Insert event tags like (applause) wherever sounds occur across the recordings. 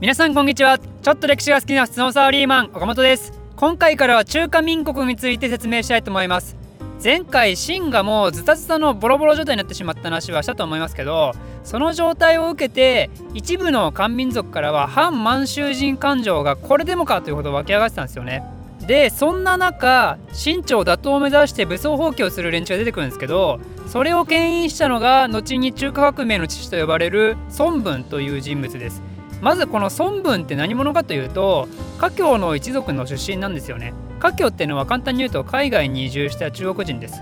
皆さんこんにちは。ちょっと歴史が好きな普通のサーリーマン岡本です。今回からは中華民国について説明したいと思います。前回秦がもうズタズタのボロボロ状態になってしまった話はしたと思いますけどその状態を受けて一部の漢民族からは反満州人感情がこれでもかというほど湧き上がってたんですよね。でそんな中清朝打倒を目指して武装放棄をする連中が出てくるんですけどそれを牽引したのが後に中華革命の父と呼ばれる孫文という人物です。まずこの孫文って何者かというと華僑の一族の出身なんですよね。華僑っていうのは簡単に言うと海外に移住した中国人です。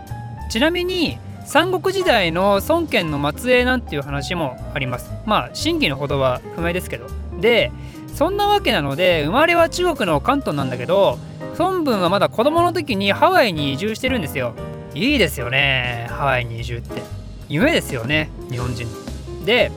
ちなみに三国時代の孫権の末裔なんていう話もあります。まあ真偽のほどは不明ですけど。でそんなわけなので生まれは中国の関東なんだけど孫文はまだ子供の時にハワイに移住してるんですよ。いいですよねハワイに移住って。夢ですよね日本人。で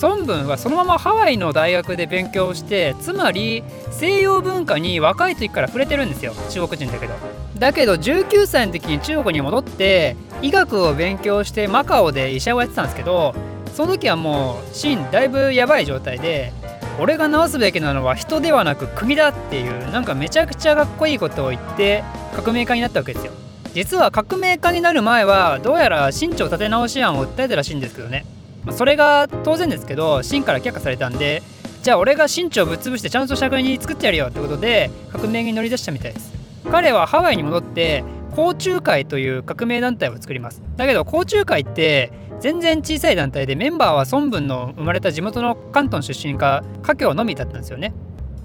孫文はそのままハワイの大学で勉強してつまり西洋文化に若い時から触れてるんですよ中国人だけど。だけど19歳の時に中国に戻って医学を勉強してマカオで医者をやってたんですけどその時はもうシーンだいぶやばい状態で俺が治すべきなのは人ではなく国だっていうなんかめちゃくちゃかっこいいことを言って革命家になったわけですよ。実は革命家になる前はどうやら清朝立て直し案を訴えたらしいんですけどね。まそれが当然ですけど秦から却下されたんでじゃあ俺が清朝ぶっ潰してちゃんとした国に作ってやるよってことで革命に乗り出したみたいです。彼はハワイに戻って甲虫会という革命団体を作ります。だけど甲虫会って全然小さい団体でメンバーは孫文の生まれた地元の関東出身か華僑のみだったんですよね。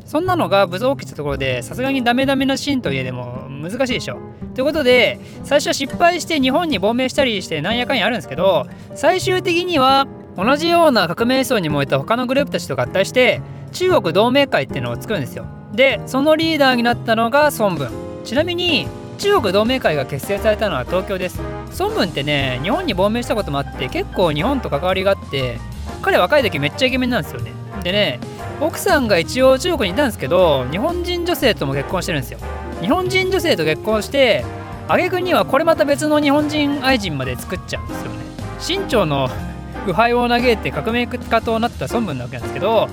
そんなのが武装起きたところでさすがにダメダメなシーンといえでも難しいでしょ。ということで最初は失敗して日本に亡命したりしてなんやかんやあるんですけど最終的には同じような革命思想に燃えた他のグループたちと合体して中国同盟会っていうのを作るんですよ。でそのリーダーになったのが孫文。ちなみに中国同盟会が結成されたのは東京です。孫文ってね日本に亡命したこともあって結構日本と関わりがあって彼若い時めっちゃイケメンなんですよね。でね奥さんが一応中国にいたんですけど日本人女性とも結婚してるんですよ。日本人女性と結婚して挙句にはこれまた別の日本人愛人まで作っちゃうんですよね。清朝の腐敗を嘆いて革命家となった孫文なわけなんですけど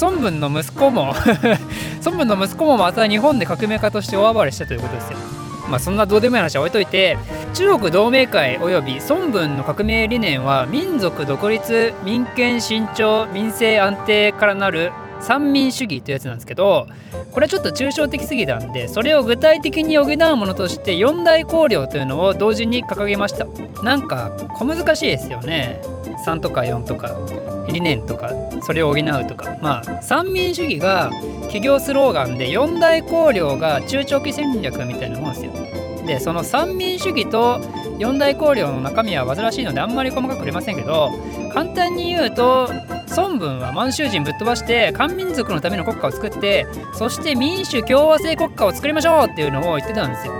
孫文の息子も (laughs) 孫文の息子もまた日本で革命家として大暴れしたということですよ。まあそんなどうでもいい話は置いといて中国同盟会及び孫文の革命理念は民族独立民権伸長民政安定からなる三民主義というやつなんですけどこれはちょっと抽象的すぎたんでそれを具体的に補うものとして四大綱領というのを同時に掲げました。なんか小難しいですよね。3とか4とか理念とかそれを補うとか。まあ三民主義が企業スローガンで四大綱領が中長期戦略みたいなもんですよ。でその三民主義と四大綱領の中身は煩わしいのであんまり細かく触れませんけど簡単に言うと孫文は満州人ぶっ飛ばして漢民族のための国家を作ってそして民主共和制国家を作りましょうっていうのを言ってたんですよ。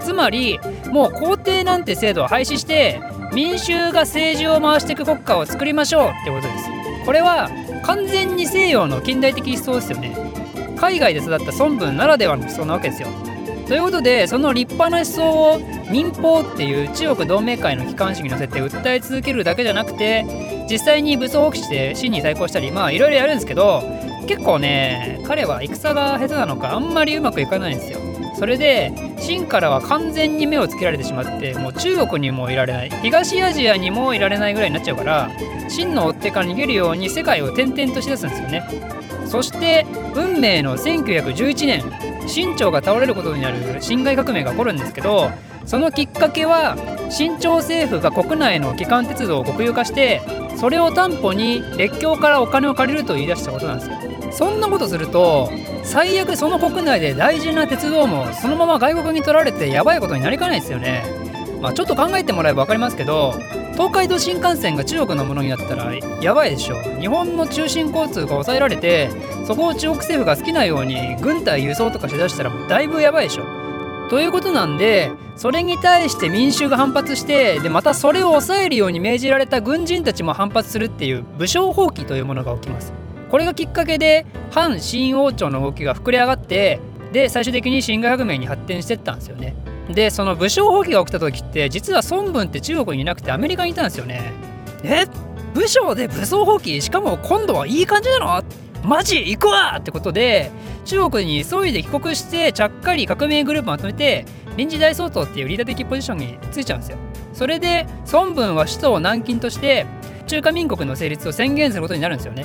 つまりもう皇帝なんて制度を廃止して民衆が政治を回していく国家を作りましょうってことです。これは完全に西洋の近代的思想ですよね。海外で育った孫文ならではの思想なわけですよ。ということでその立派な思想を民法っていう中国同盟会の機関紙に載せて訴え続けるだけじゃなくて実際に武装放棄して真に対抗したりまあいろいろやるんですけど結構ね彼は戦が下手なのかあんまりうまくいかないんですよ。それで清からは完全に目をつけられてしまってもう中国にもいられない。東アジアにもいられないぐらいになっちゃうから清の追っ手から逃げるように世界を転々としだすんですよね。そして運命の1911年清朝が倒れることになる辛亥革命が起こるんですけどそのきっかけは清朝政府が国内の基幹鉄道を国有化してそれを担保に列強からお金を借りると言い出したことなんですよ。そんなことすると最悪その国内で大事な鉄道もそのまま外国に取られてやばいことになりかねないですよね。まあちょっと考えてもらえば分かりますけど東海道新幹線が中国のものになったらやばいでしょ日本の中心交通が抑えられてそこを中国政府が好きなように軍隊輸送とかしだしたらだいぶやばいでしょということなんでそれに対して民衆が反発してでまたそれを抑えるように命じられた軍人たちも反発するっていう武将放棄というものが起きます。これがきっかけで反新王朝の動きが膨れ上がってで最終的に辛亥革命に発展してったんですよね。でその武将放棄が起きた時って実は孫文って中国にいなくてアメリカにいたんですよね。え？武将で武装放棄？しかも今度はいい感じなの？マジ行くわ！ってことで中国に急いで帰国してちゃっかり革命グループまとめて臨時大総統っていうリーダー的ポジションについちゃうんですよ。それで孫文は首都を南京として中華民国の成立を宣言することになるんですよね。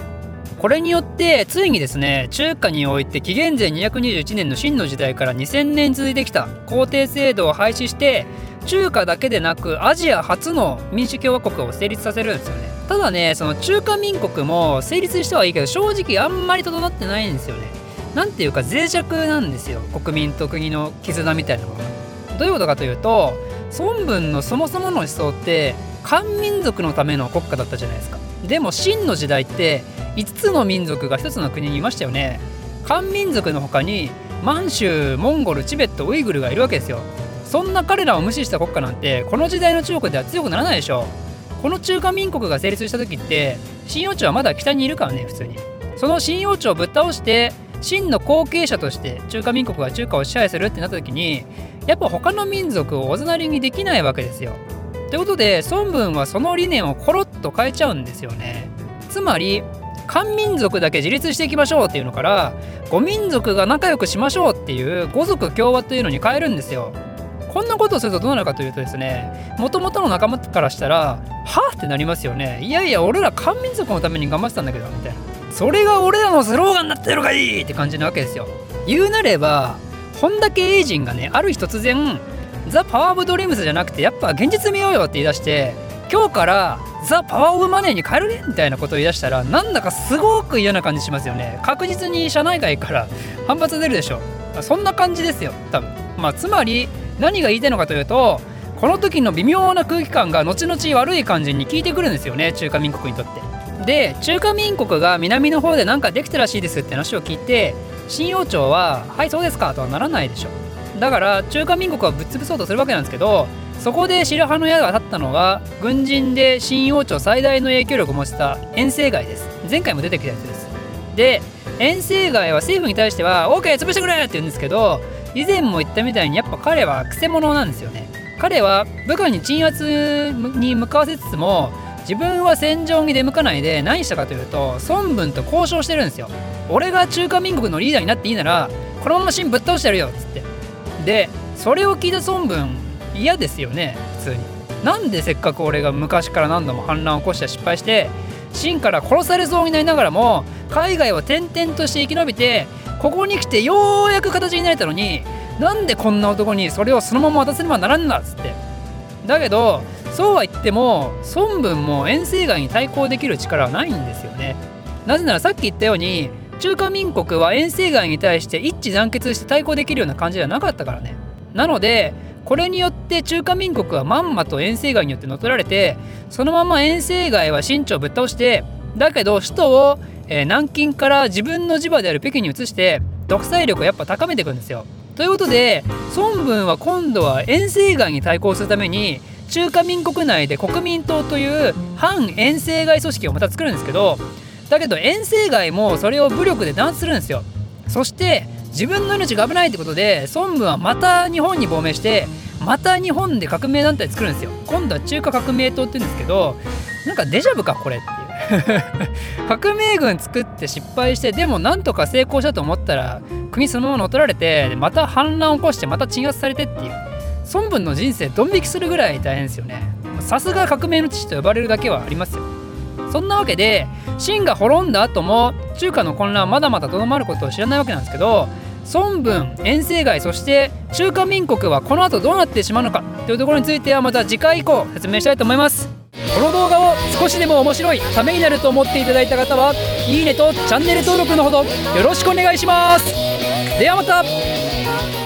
これによってついにですね中華において紀元前221年の秦の時代から2000年続いてきた皇帝制度を廃止して中華だけでなくアジア初の民主共和国を成立させるんですよね。ただねその中華民国も成立してはいいけど正直あんまり整ってないんですよね。なんていうか脆弱なんですよ。国民と国の絆みたいなものが。どういうことかというと孫文のそもそもの思想って漢民族のための国家だったじゃないですか。でも秦の時代って5つの民族が1つの国にいましたよね。漢民族の他に満州モンゴルチベットウイグルがいるわけですよ。そんな彼らを無視した国家なんてこの時代の中国では強くならないでしょこの中華民国が成立した時って秦王朝はまだ北にいるからね普通に。その秦王朝をぶっ倒して秦の後継者として中華民国が中華を支配するってなった時にやっぱ他の民族をおざなりにできないわけですよ。ということで孫文はその理念をコロッと変えちゃうんですよね。つまり漢民族だけ自立していきましょうっていうのから五民族が仲良くしましょうっていう五族共和というのに変えるんですよ。こんなことをするとどうなるかというとですねもともとの仲間からしたらはってなりますよね。いやいや俺ら漢民族のために頑張ってたんだけどみたいな。それが俺らのスローガンになってるかいいって感じなわけですよ。言うなれば本田圭エイジンがねある日突然ザ・パワー・オブ・ドリームスじゃなくてやっぱ現実見ようよって言い出して今日からザ・パワー・オブ・マネーに変えるねみたいなことを言い出したらなんだかすごく嫌な感じしますよね。確実に社内外から反発出るでしょそんな感じですよ多分。まあつまり何が言いたいのかというとこの時の微妙な空気感が後々悪い感じに効いてくるんですよね中華民国にとって。で中華民国が南の方で何かできたらしいですって話を聞いて新王朝は「はいそうですか」とはならないでしょだから中華民国はぶっ潰そうとするわけなんですけどそこで白羽の矢が立ったのが軍人で新王朝最大の影響力を持ちた遠征街です。前回も出てきたやつです。で遠征街は政府に対しては OK 潰してくれって言うんですけど以前も言ったみたいにやっぱ彼はくせ者なんですよね。彼は部下に鎮圧に向かわせつつも自分は戦場に出向かないで何したかというと孫文と交渉してるんですよ。俺が中華民国のリーダーになっていいならこのまま秦ぶっ倒してやるよっつって。でそれを聞いた孫文嫌ですよね普通に。なんでせっかく俺が昔から何度も反乱を起こして失敗して秦から殺されそうになりながらも海外を転々として生き延びてここに来てようやく形になれたのになんでこんな男にそれをそのまま渡せねばならんだっつって。だけどそうは言っても孫文も遠征外に対抗できる力はないんですよね。なぜならさっき言ったように中華民国は遠征外に対して一致団結して対抗できるような感じではなかったからね。なのでこれによって中華民国はまんまと遠征外によって乗っ取られてそのまま遠征外は清朝をぶっ倒してだけど首都を、えー、南京から自分の地場である北京に移して独裁力をやっぱ高めていくんですよ。ということで孫文は今度は遠征外に対抗するために中華民国内で国民党という反遠征外組織をまた作るんですけどだけど遠征外もそれを武力で弾圧するんですよ。そして自分の命が危ないってことで孫文はまた日本に亡命してまた日本で革命団体作るんですよ。今度は中華革命党って言うんですけどなんかデジャブかこれっていう。(laughs) 革命軍作って失敗してでもなんとか成功したと思ったら国そのまま乗っ取られてまた反乱を起こしてまた鎮圧されてっていう。孫文の人生ドン引きするぐらい大変ですよね。さすが革命の父と呼ばれるだけはありますよ。そんなわけで秦が滅んだ後も中華の混乱はまだまだとどまることを知らないわけなんですけど孫文遠征街そして中華民国はこの後どうなってしまうのかというところについてはまた次回以降説明したいと思います。この動画を少しでも面白いためになると思っていただいた方はいいねとチャンネル登録のほどよろしくお願いします。ではまた。